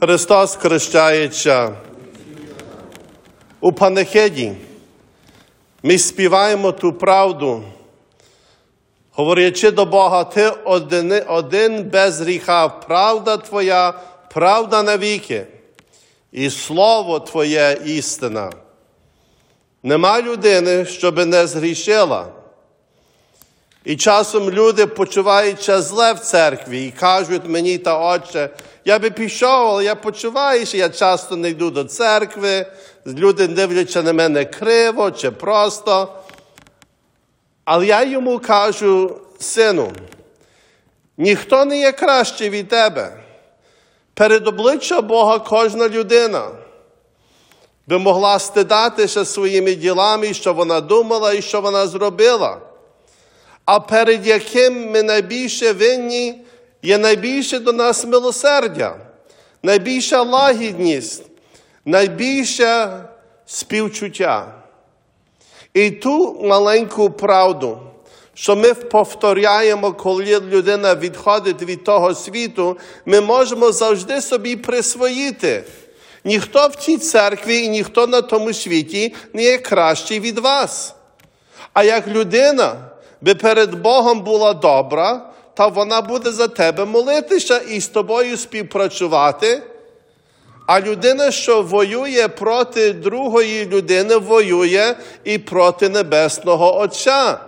Христос хрещається. У панихиді ми співаємо ту правду, говорячи до Бога, Ти один, один без гріха, правда Твоя, правда навіки, і Слово Твоє істина. Нема людини, щоби не згрішила. І часом люди почуваються зле в церкві і кажуть мені та отче, я би пішов, але я почуваю, що я часто не йду до церкви, люди дивляться на мене криво чи просто. Але я йому кажу, сину, ніхто не є краще від тебе. Перед обличчя Бога кожна людина би могла стидатися своїми ділами, що вона думала і що вона зробила. А перед яким ми найбільше винні, є найбільше до нас милосердя, найбільша лагідність, найбільше співчуття. І ту маленьку правду, що ми повторяємо, коли людина відходить від того світу, ми можемо завжди собі присвоїти. Ніхто в цій церкві і ніхто на тому світі не є кращий від вас. А як людина би перед Богом була добра, та вона буде за тебе молитися і з тобою співпрацювати. А людина, що воює проти другої людини, воює і проти Небесного Отця,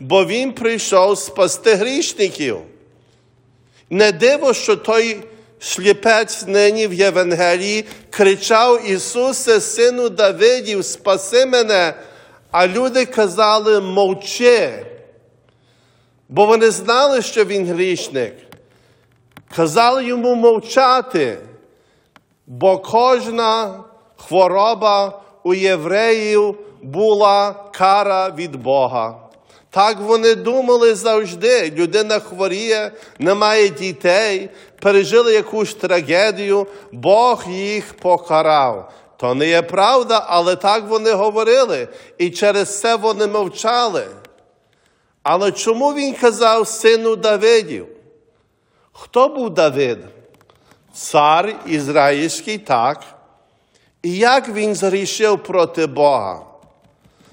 бо Він прийшов спасти грішників. Не диво, що той сліпець нині в Євангелії кричав Ісусе, Сину Давидів, спаси мене, а люди казали мовчи, бо вони знали, що він грішник. Казали йому мовчати, бо кожна хвороба у євреїв була кара від Бога. Так вони думали завжди. Людина хворіє, не має дітей, пережили якусь трагедію, Бог їх покарав. То не є правда, але так вони говорили, і через це вони мовчали. Але чому він казав сину Давидів? Хто був Давид? Цар ізраїльський, так. І як він зрішив проти Бога?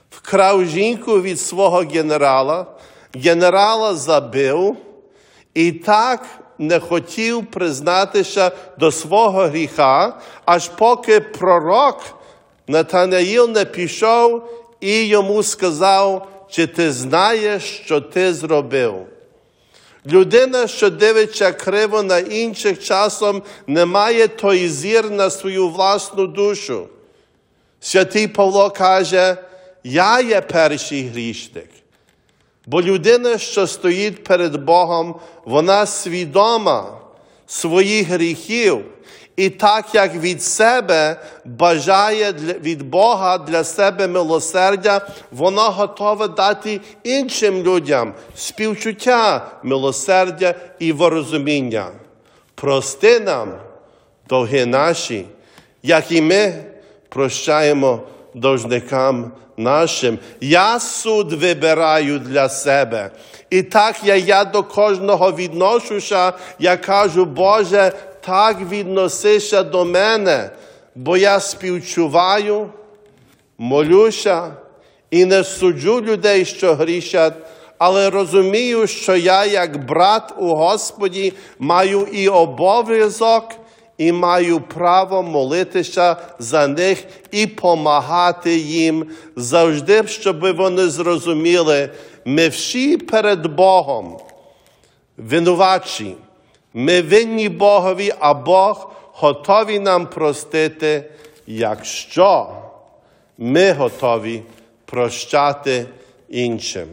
Вкрав жінку від свого генерала, генерала забив і так не хотів признатися до свого гріха, аж поки пророк Натанаїл не пішов і йому сказав, чи ти знаєш, що ти зробив. Людина, що дивиться криво на інших часом, не має той зір на свою власну душу. Святий Павло каже, я є перший грішник. Бо людина, що стоїть перед Богом, вона свідома своїх гріхів. І так як від себе бажає від Бога для себе милосердя, вона готова дати іншим людям співчуття, милосердя і ворозуміння. Прости нам, довги наші, як і ми прощаємо должникам нашим. Я суд вибираю для себе. І так я, я до кожного відношуся, я кажу, Боже, так відносися до мене, бо я співчуваю, молюся і не суджу людей, що грішать, але розумію, що я, як брат у Господі, маю і обов'язок. І маю право молитися за них і помагати їм завжди, щоб вони зрозуміли, ми всі перед Богом винувачі. Ми винні Богові, а Бог готовий нам простити, якщо ми готові прощати іншим.